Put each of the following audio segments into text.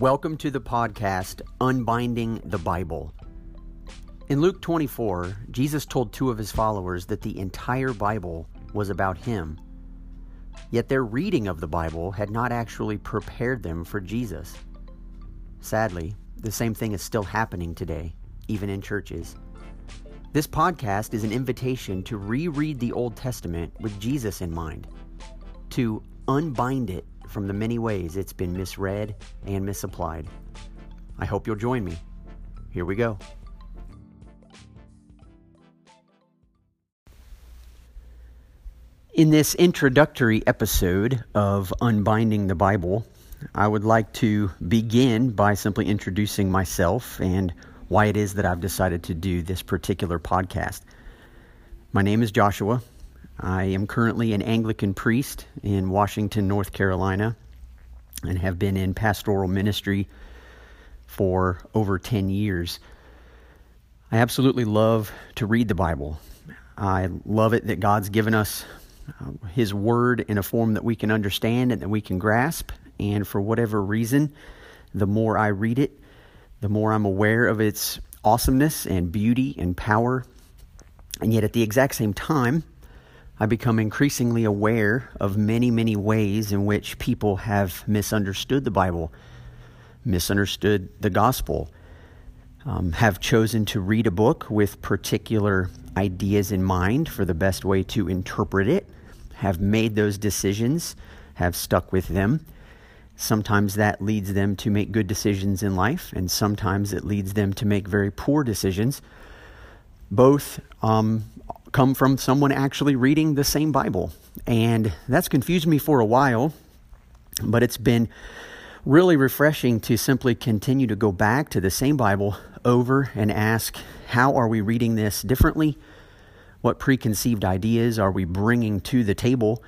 Welcome to the podcast Unbinding the Bible. In Luke 24, Jesus told two of his followers that the entire Bible was about him. Yet their reading of the Bible had not actually prepared them for Jesus. Sadly, the same thing is still happening today, even in churches. This podcast is an invitation to reread the Old Testament with Jesus in mind, to unbind it from the many ways it's been misread and misapplied. I hope you'll join me. Here we go. In this introductory episode of Unbinding the Bible, I would like to begin by simply introducing myself and why it is that I've decided to do this particular podcast. My name is Joshua. I am currently an Anglican priest in Washington, North Carolina, and have been in pastoral ministry for over 10 years. I absolutely love to read the Bible. I love it that God's given us uh, His Word in a form that we can understand and that we can grasp. And for whatever reason, the more I read it, the more I'm aware of its awesomeness and beauty and power. And yet, at the exact same time, I become increasingly aware of many, many ways in which people have misunderstood the Bible, misunderstood the gospel, um, have chosen to read a book with particular ideas in mind for the best way to interpret it, have made those decisions, have stuck with them. Sometimes that leads them to make good decisions in life, and sometimes it leads them to make very poor decisions. Both um, come from someone actually reading the same Bible. And that's confused me for a while, but it's been really refreshing to simply continue to go back to the same Bible over and ask, how are we reading this differently? What preconceived ideas are we bringing to the table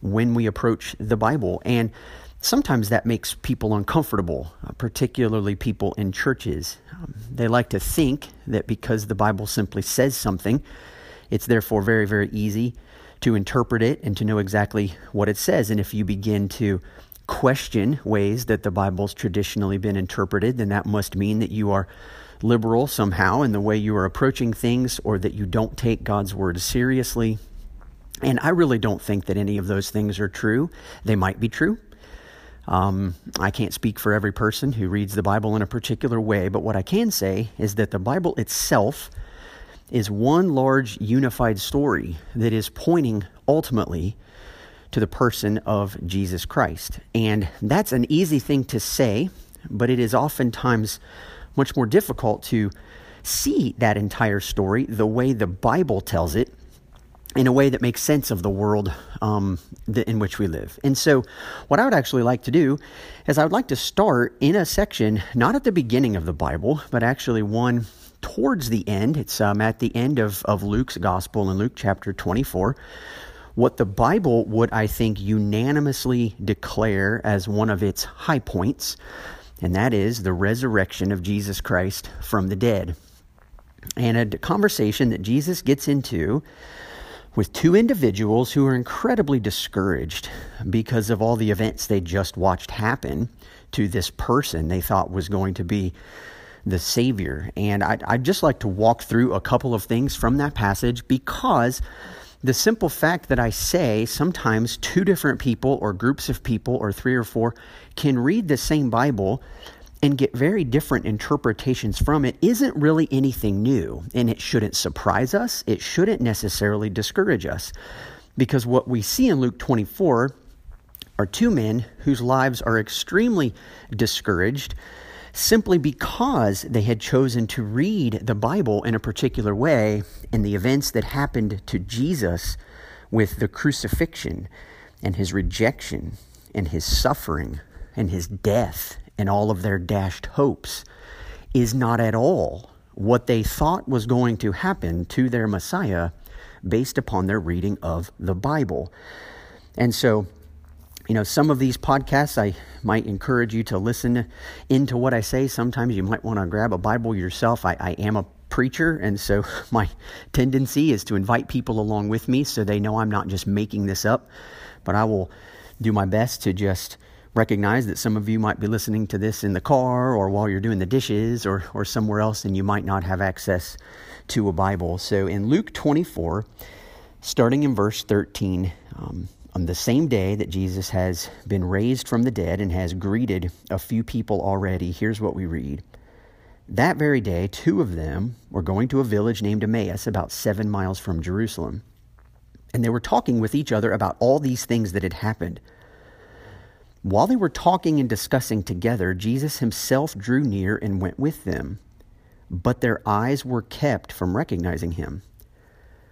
when we approach the Bible? And sometimes that makes people uncomfortable, uh, particularly people in churches. Um, they like to think that because the Bible simply says something, it's therefore very, very easy to interpret it and to know exactly what it says. And if you begin to question ways that the Bible's traditionally been interpreted, then that must mean that you are liberal somehow in the way you are approaching things or that you don't take God's word seriously. And I really don't think that any of those things are true. They might be true. Um, I can't speak for every person who reads the Bible in a particular way, but what I can say is that the Bible itself is one large unified story that is pointing ultimately to the person of Jesus Christ. And that's an easy thing to say, but it is oftentimes much more difficult to see that entire story the way the Bible tells it in a way that makes sense of the world um, in which we live. And so, what I would actually like to do is I would like to start in a section, not at the beginning of the Bible, but actually one towards the end, it's um, at the end of, of Luke's gospel in Luke chapter 24, what the Bible would, I think, unanimously declare as one of its high points, and that is the resurrection of Jesus Christ from the dead. And a conversation that Jesus gets into with two individuals who are incredibly discouraged because of all the events they just watched happen to this person they thought was going to be the Savior. And I'd, I'd just like to walk through a couple of things from that passage because the simple fact that I say sometimes two different people or groups of people or three or four can read the same Bible and get very different interpretations from it isn't really anything new. And it shouldn't surprise us. It shouldn't necessarily discourage us. Because what we see in Luke 24 are two men whose lives are extremely discouraged simply because they had chosen to read the Bible in a particular way and the events that happened to Jesus with the crucifixion and his rejection and his suffering and his death and all of their dashed hopes is not at all what they thought was going to happen to their Messiah based upon their reading of the Bible. And so you know, some of these podcasts I might encourage you to listen into what I say. Sometimes you might want to grab a Bible yourself. I, I am a preacher, and so my tendency is to invite people along with me so they know I'm not just making this up, but I will do my best to just recognize that some of you might be listening to this in the car or while you're doing the dishes or, or somewhere else and you might not have access to a Bible. So in Luke 24, starting in verse 13, um, on the same day that Jesus has been raised from the dead and has greeted a few people already, here's what we read. That very day, two of them were going to a village named Emmaus, about seven miles from Jerusalem. And they were talking with each other about all these things that had happened. While they were talking and discussing together, Jesus himself drew near and went with them. But their eyes were kept from recognizing him.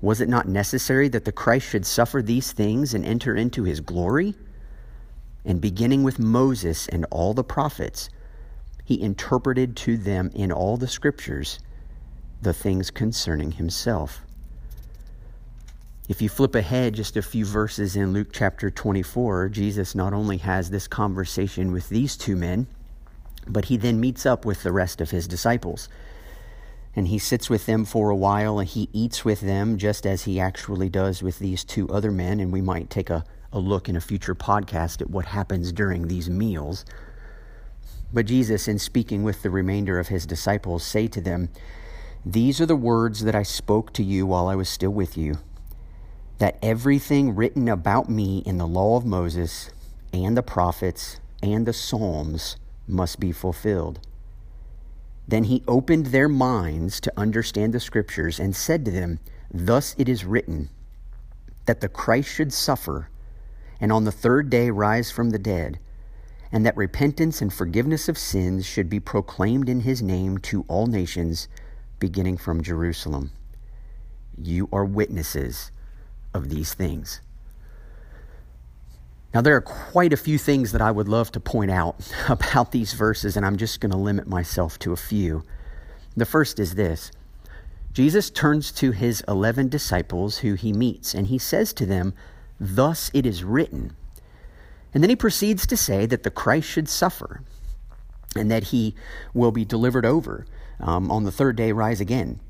Was it not necessary that the Christ should suffer these things and enter into his glory? And beginning with Moses and all the prophets, he interpreted to them in all the scriptures the things concerning himself. If you flip ahead just a few verses in Luke chapter 24, Jesus not only has this conversation with these two men, but he then meets up with the rest of his disciples. And he sits with them for a while and he eats with them just as he actually does with these two other men. And we might take a, a look in a future podcast at what happens during these meals. But Jesus, in speaking with the remainder of his disciples, say to them, These are the words that I spoke to you while I was still with you that everything written about me in the law of Moses and the prophets and the Psalms must be fulfilled. Then he opened their minds to understand the scriptures and said to them, Thus it is written, that the Christ should suffer and on the third day rise from the dead, and that repentance and forgiveness of sins should be proclaimed in his name to all nations, beginning from Jerusalem. You are witnesses of these things. Now, there are quite a few things that I would love to point out about these verses, and I'm just going to limit myself to a few. The first is this Jesus turns to his 11 disciples who he meets, and he says to them, Thus it is written. And then he proceeds to say that the Christ should suffer and that he will be delivered over um, on the third day, rise again.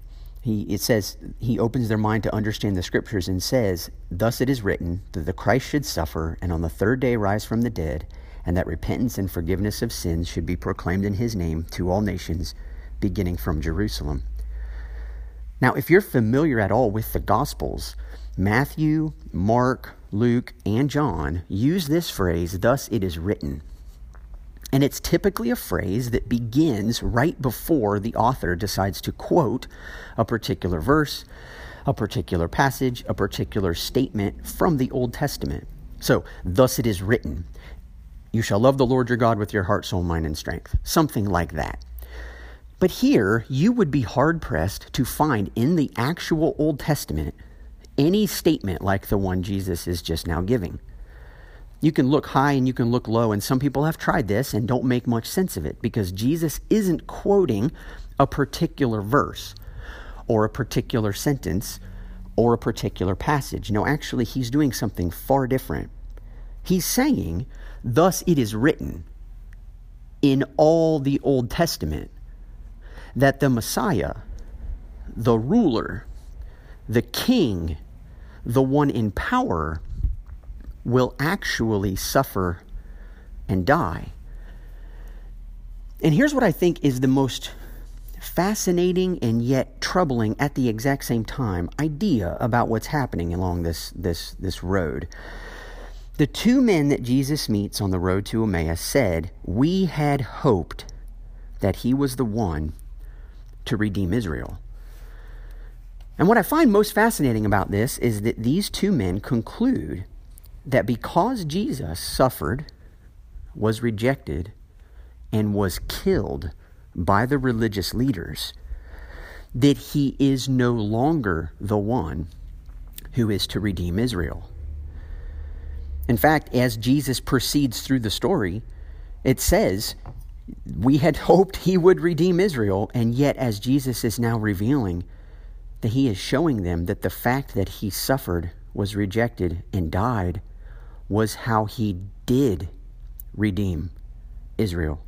He, it says he opens their mind to understand the scriptures and says, Thus it is written that the Christ should suffer and on the third day rise from the dead, and that repentance and forgiveness of sins should be proclaimed in his name to all nations, beginning from Jerusalem. Now, if you're familiar at all with the Gospels, Matthew, Mark, Luke, and John use this phrase, Thus it is written. And it's typically a phrase that begins right before the author decides to quote a particular verse, a particular passage, a particular statement from the Old Testament. So, thus it is written, You shall love the Lord your God with your heart, soul, mind, and strength. Something like that. But here, you would be hard pressed to find in the actual Old Testament any statement like the one Jesus is just now giving. You can look high and you can look low, and some people have tried this and don't make much sense of it because Jesus isn't quoting a particular verse or a particular sentence or a particular passage. No, actually, he's doing something far different. He's saying, Thus it is written in all the Old Testament that the Messiah, the ruler, the king, the one in power, will actually suffer and die. And here's what I think is the most fascinating and yet troubling at the exact same time idea about what's happening along this this this road. The two men that Jesus meets on the road to Emmaus said, "We had hoped that he was the one to redeem Israel." And what I find most fascinating about this is that these two men conclude that because Jesus suffered, was rejected, and was killed by the religious leaders, that he is no longer the one who is to redeem Israel. In fact, as Jesus proceeds through the story, it says, We had hoped he would redeem Israel, and yet, as Jesus is now revealing, that he is showing them that the fact that he suffered, was rejected, and died was how he did redeem Israel.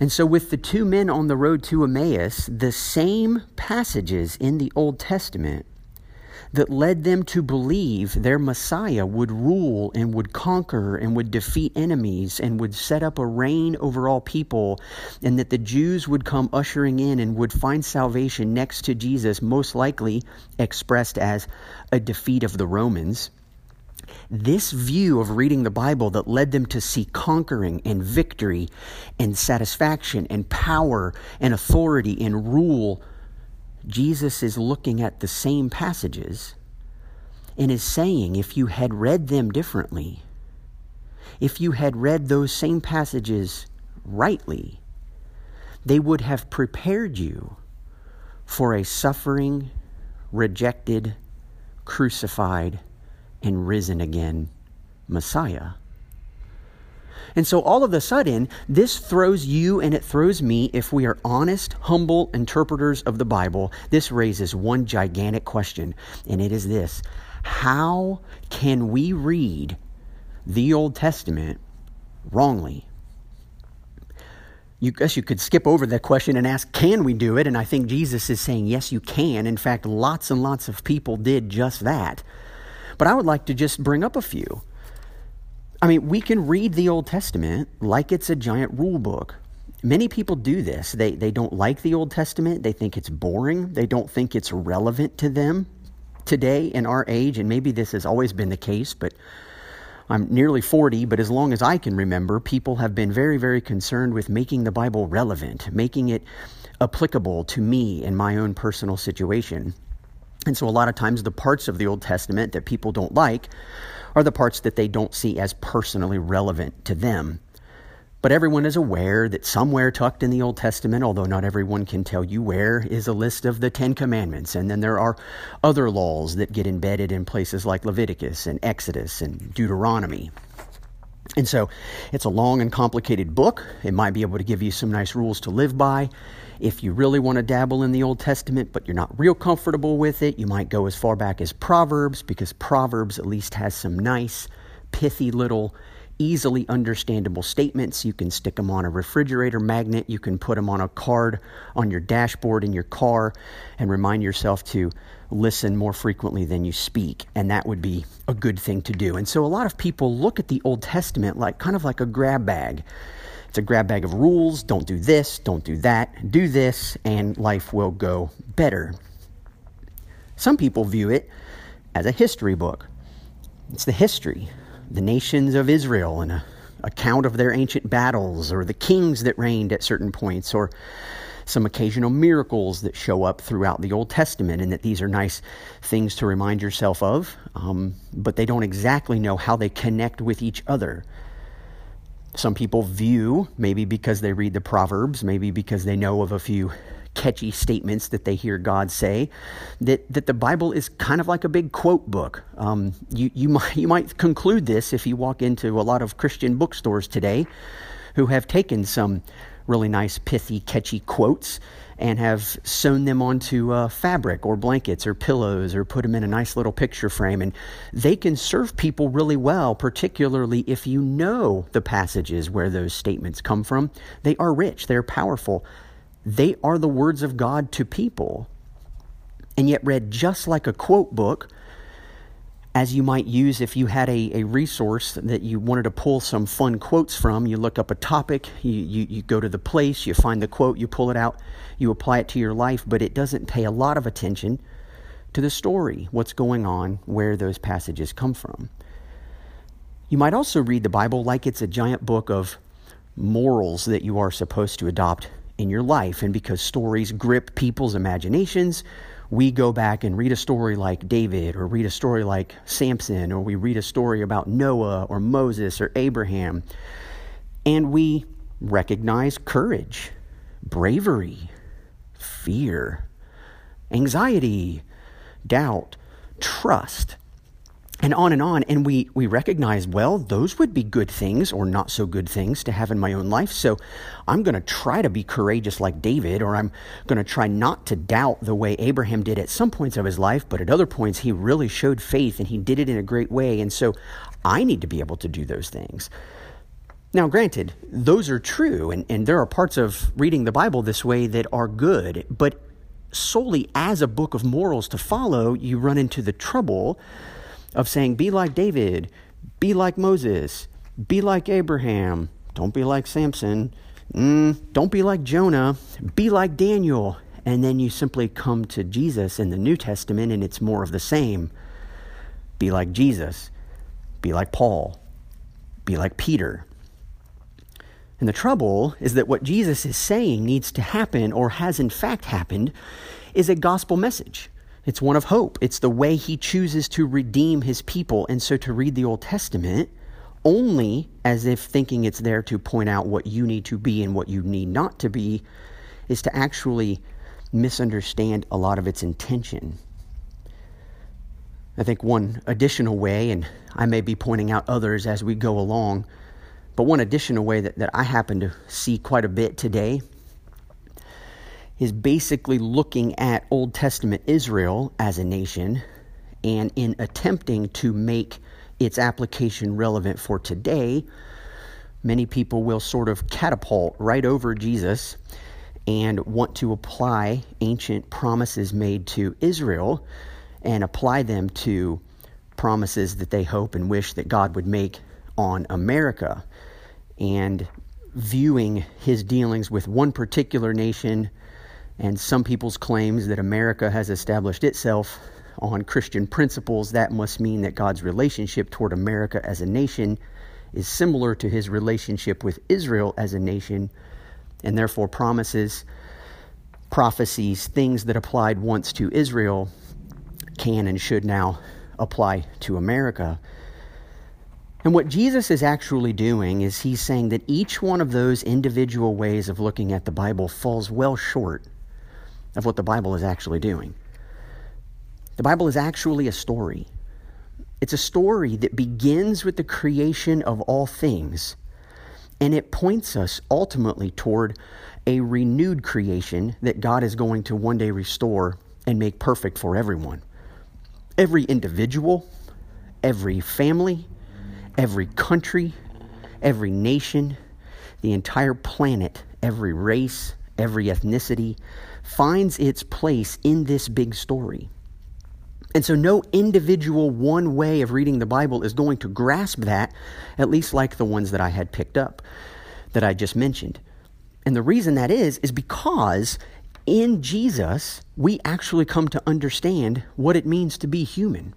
And so, with the two men on the road to Emmaus, the same passages in the Old Testament that led them to believe their Messiah would rule and would conquer and would defeat enemies and would set up a reign over all people, and that the Jews would come ushering in and would find salvation next to Jesus, most likely expressed as a defeat of the Romans this view of reading the Bible that led them to see conquering and victory and satisfaction and power and authority and rule, Jesus is looking at the same passages and is saying if you had read them differently, if you had read those same passages rightly, they would have prepared you for a suffering, rejected, crucified, and risen again Messiah. And so all of a sudden, this throws you and it throws me, if we are honest, humble interpreters of the Bible, this raises one gigantic question, and it is this How can we read the Old Testament wrongly? You guess you could skip over that question and ask, Can we do it? And I think Jesus is saying, Yes, you can. In fact, lots and lots of people did just that. But I would like to just bring up a few. I mean, we can read the Old Testament like it's a giant rule book. Many people do this. They, they don't like the Old Testament. They think it's boring. They don't think it's relevant to them today in our age. And maybe this has always been the case, but I'm nearly 40, but as long as I can remember, people have been very, very concerned with making the Bible relevant, making it applicable to me in my own personal situation. And so, a lot of times, the parts of the Old Testament that people don't like are the parts that they don't see as personally relevant to them. But everyone is aware that somewhere tucked in the Old Testament, although not everyone can tell you where, is a list of the Ten Commandments. And then there are other laws that get embedded in places like Leviticus and Exodus and Deuteronomy. And so it's a long and complicated book. It might be able to give you some nice rules to live by. If you really want to dabble in the Old Testament, but you're not real comfortable with it, you might go as far back as Proverbs, because Proverbs at least has some nice, pithy little easily understandable statements. You can stick them on a refrigerator magnet. You can put them on a card on your dashboard in your car and remind yourself to listen more frequently than you speak. And that would be a good thing to do. And so a lot of people look at the Old Testament like kind of like a grab bag. It's a grab bag of rules. Don't do this, don't do that, do this, and life will go better. Some people view it as a history book. It's the history the nations of Israel and a account of their ancient battles or the kings that reigned at certain points or some occasional miracles that show up throughout the Old Testament, and that these are nice things to remind yourself of, um, but they don't exactly know how they connect with each other. Some people view, maybe because they read the Proverbs, maybe because they know of a few catchy statements that they hear God say, that, that the Bible is kind of like a big quote book. Um, you, you, might, you might conclude this if you walk into a lot of Christian bookstores today who have taken some really nice, pithy, catchy quotes and have sewn them onto uh, fabric or blankets or pillows or put them in a nice little picture frame. And they can serve people really well, particularly if you know the passages where those statements come from. They are rich, they're powerful. They are the words of God to people. And yet, read just like a quote book, as you might use if you had a, a resource that you wanted to pull some fun quotes from. You look up a topic, you, you, you go to the place, you find the quote, you pull it out, you apply it to your life, but it doesn't pay a lot of attention to the story, what's going on, where those passages come from. You might also read the Bible like it's a giant book of morals that you are supposed to adopt in your life. And because stories grip people's imaginations, we go back and read a story like David or read a story like Samson or we read a story about Noah or Moses or Abraham. And we recognize courage, bravery, fear, anxiety, doubt, trust, and on and on. And we, we recognize, well, those would be good things or not so good things to have in my own life. So I'm going to try to be courageous like David, or I'm going to try not to doubt the way Abraham did at some points of his life, but at other points he really showed faith and he did it in a great way. And so I need to be able to do those things. Now, granted, those are true, and, and there are parts of reading the Bible this way that are good, but solely as a book of morals to follow, you run into the trouble of saying, be like David, be like Moses, be like Abraham, don't be like Samson, mm, don't be like Jonah, be like Daniel. And then you simply come to Jesus in the New Testament and it's more of the same. Be like Jesus, be like Paul, be like Peter. And the trouble is that what Jesus is saying needs to happen, or has in fact happened, is a gospel message. It's one of hope. It's the way he chooses to redeem his people. And so to read the Old Testament only as if thinking it's there to point out what you need to be and what you need not to be is to actually misunderstand a lot of its intention. I think one additional way, and I may be pointing out others as we go along, but one additional way that, that I happen to see quite a bit today is basically looking at Old Testament Israel as a nation and in attempting to make its application relevant for today, many people will sort of catapult right over Jesus and want to apply ancient promises made to Israel and apply them to promises that they hope and wish that God would make on America. And viewing his dealings with one particular nation and some people's claims that America has established itself on Christian principles, that must mean that God's relationship toward America as a nation is similar to his relationship with Israel as a nation, and therefore promises, prophecies, things that applied once to Israel can and should now apply to America. And what Jesus is actually doing is he's saying that each one of those individual ways of looking at the Bible falls well short of what the Bible is actually doing. The Bible is actually a story. It's a story that begins with the creation of all things, and it points us ultimately toward a renewed creation that God is going to one day restore and make perfect for everyone. Every individual, every family, every country, every nation, the entire planet, every race, every ethnicity, finds its place in this big story. And so, no individual one way of reading the Bible is going to grasp that, at least like the ones that I had picked up that I just mentioned. And the reason that is, is because in Jesus, we actually come to understand what it means to be human,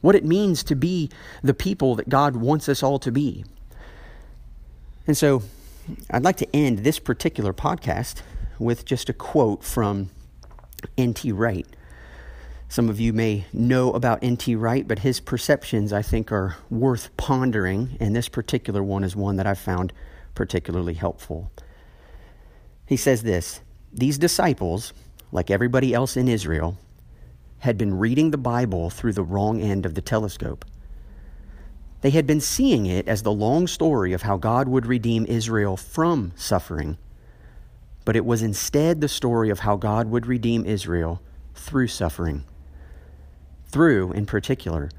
what it means to be the people that God wants us all to be. And so, I'd like to end this particular podcast with just a quote from N.T. Wright. Some of you may know about N.T. Wright, but his perceptions, I think, are worth pondering, and this particular one is one that I found particularly helpful. He says this These disciples, like everybody else in Israel, had been reading the Bible through the wrong end of the telescope. They had been seeing it as the long story of how God would redeem Israel from suffering but it was instead the story of how God would redeem Israel through suffering. Through, in particular,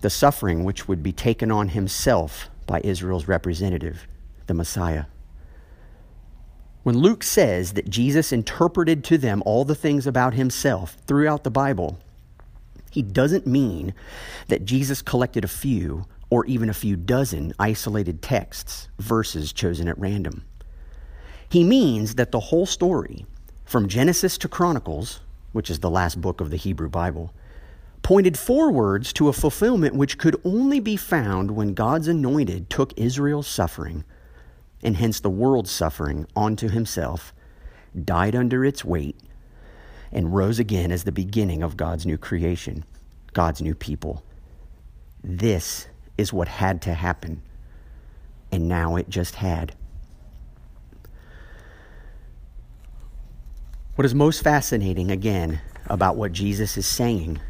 the suffering which would be taken on himself by Israel's representative, the Messiah. When Luke says that Jesus interpreted to them all the things about himself throughout the Bible, He doesn't mean that Jesus collected a few or even a few dozen isolated texts, verses chosen at random. He means that the whole story, from Genesis to Chronicles, which is the last book of the Hebrew Bible, pointed forwards to a fulfillment which could only be found when God's anointed took Israel's suffering, and hence the world's suffering, onto himself, died under its weight, and rose again as the beginning of God's new creation, God's new people. This is what had to happen, and now it just had. What is most fascinating, again, about what Jesus is saying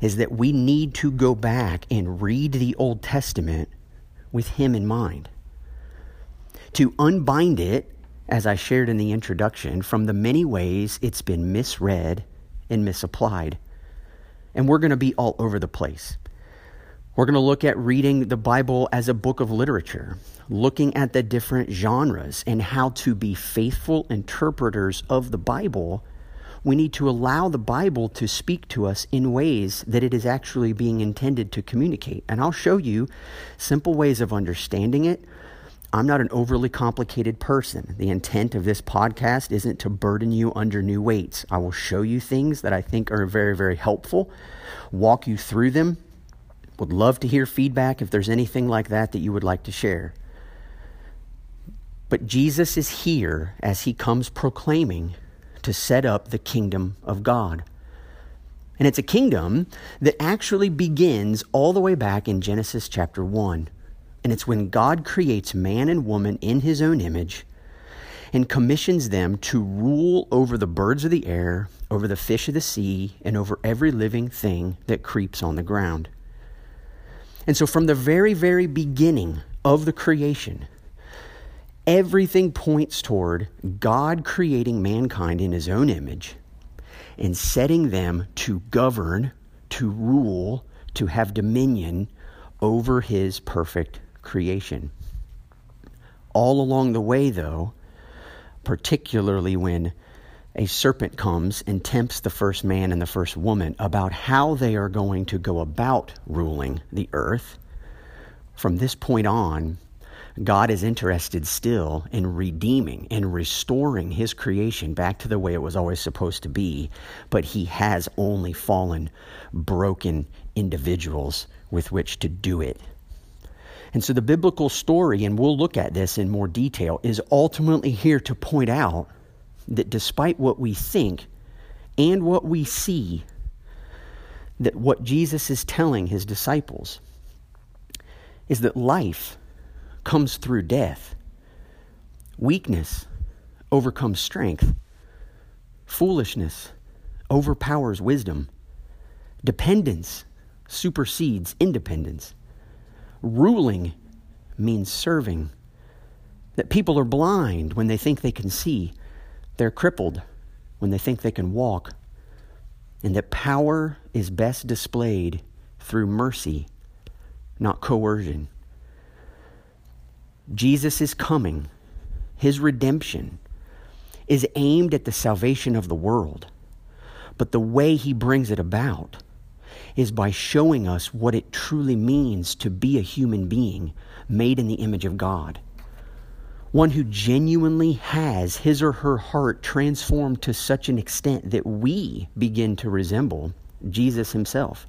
is that we need to go back and read the Old Testament with Him in mind. To unbind it, as I shared in the introduction, from the many ways it's been misread and misapplied. And we're going to be all over the place. We're going to look at reading the Bible as a book of literature, looking at the different genres and how to be faithful interpreters of the Bible. We need to allow the Bible to speak to us in ways that it is actually being intended to communicate. And I'll show you simple ways of understanding it. I'm not an overly complicated person. The intent of this podcast isn't to burden you under new weights. I will show you things that I think are very, very helpful, walk you through them, would love to hear feedback if there's anything like that that you would like to share. But Jesus is here as he comes proclaiming to set up the kingdom of God. And it's a kingdom that actually begins all the way back in Genesis chapter 1. And it's when God creates man and woman in his own image and commissions them to rule over the birds of the air, over the fish of the sea, and over every living thing that creeps on the ground. And so, from the very, very beginning of the creation, everything points toward God creating mankind in his own image and setting them to govern, to rule, to have dominion over his perfect creation. All along the way, though, particularly when a serpent comes and tempts the first man and the first woman about how they are going to go about ruling the earth. From this point on, God is interested still in redeeming and restoring his creation back to the way it was always supposed to be, but he has only fallen, broken individuals with which to do it. And so the biblical story, and we'll look at this in more detail, is ultimately here to point out that despite what we think and what we see, that what Jesus is telling his disciples is that life comes through death. Weakness overcomes strength. Foolishness overpowers wisdom. Dependence supersedes independence. Ruling means serving. That people are blind when they think they can see they're crippled when they think they can walk, and that power is best displayed through mercy, not coercion. Jesus is coming. His redemption is aimed at the salvation of the world. But the way he brings it about is by showing us what it truly means to be a human being made in the image of God one who genuinely has his or her heart transformed to such an extent that we begin to resemble Jesus himself.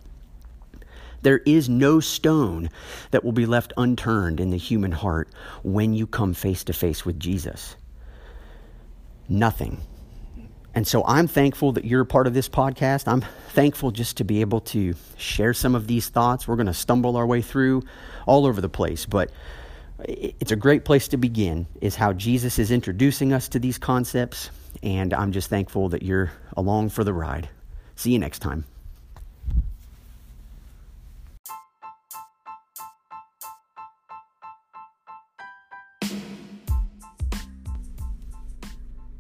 There is no stone that will be left unturned in the human heart when you come face to face with Jesus. Nothing. And so I'm thankful that you're a part of this podcast. I'm thankful just to be able to share some of these thoughts. We're going to stumble our way through all over the place, but it's a great place to begin is how jesus is introducing us to these concepts and i'm just thankful that you're along for the ride. See you next time.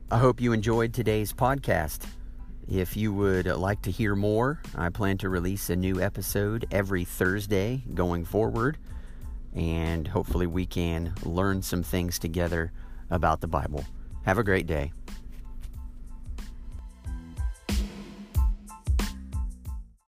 I hope you enjoyed today's podcast. If you would like to hear more, I plan to release a new episode every Thursday going forward and hopefully we can learn some things together about the Bible. Have a great day.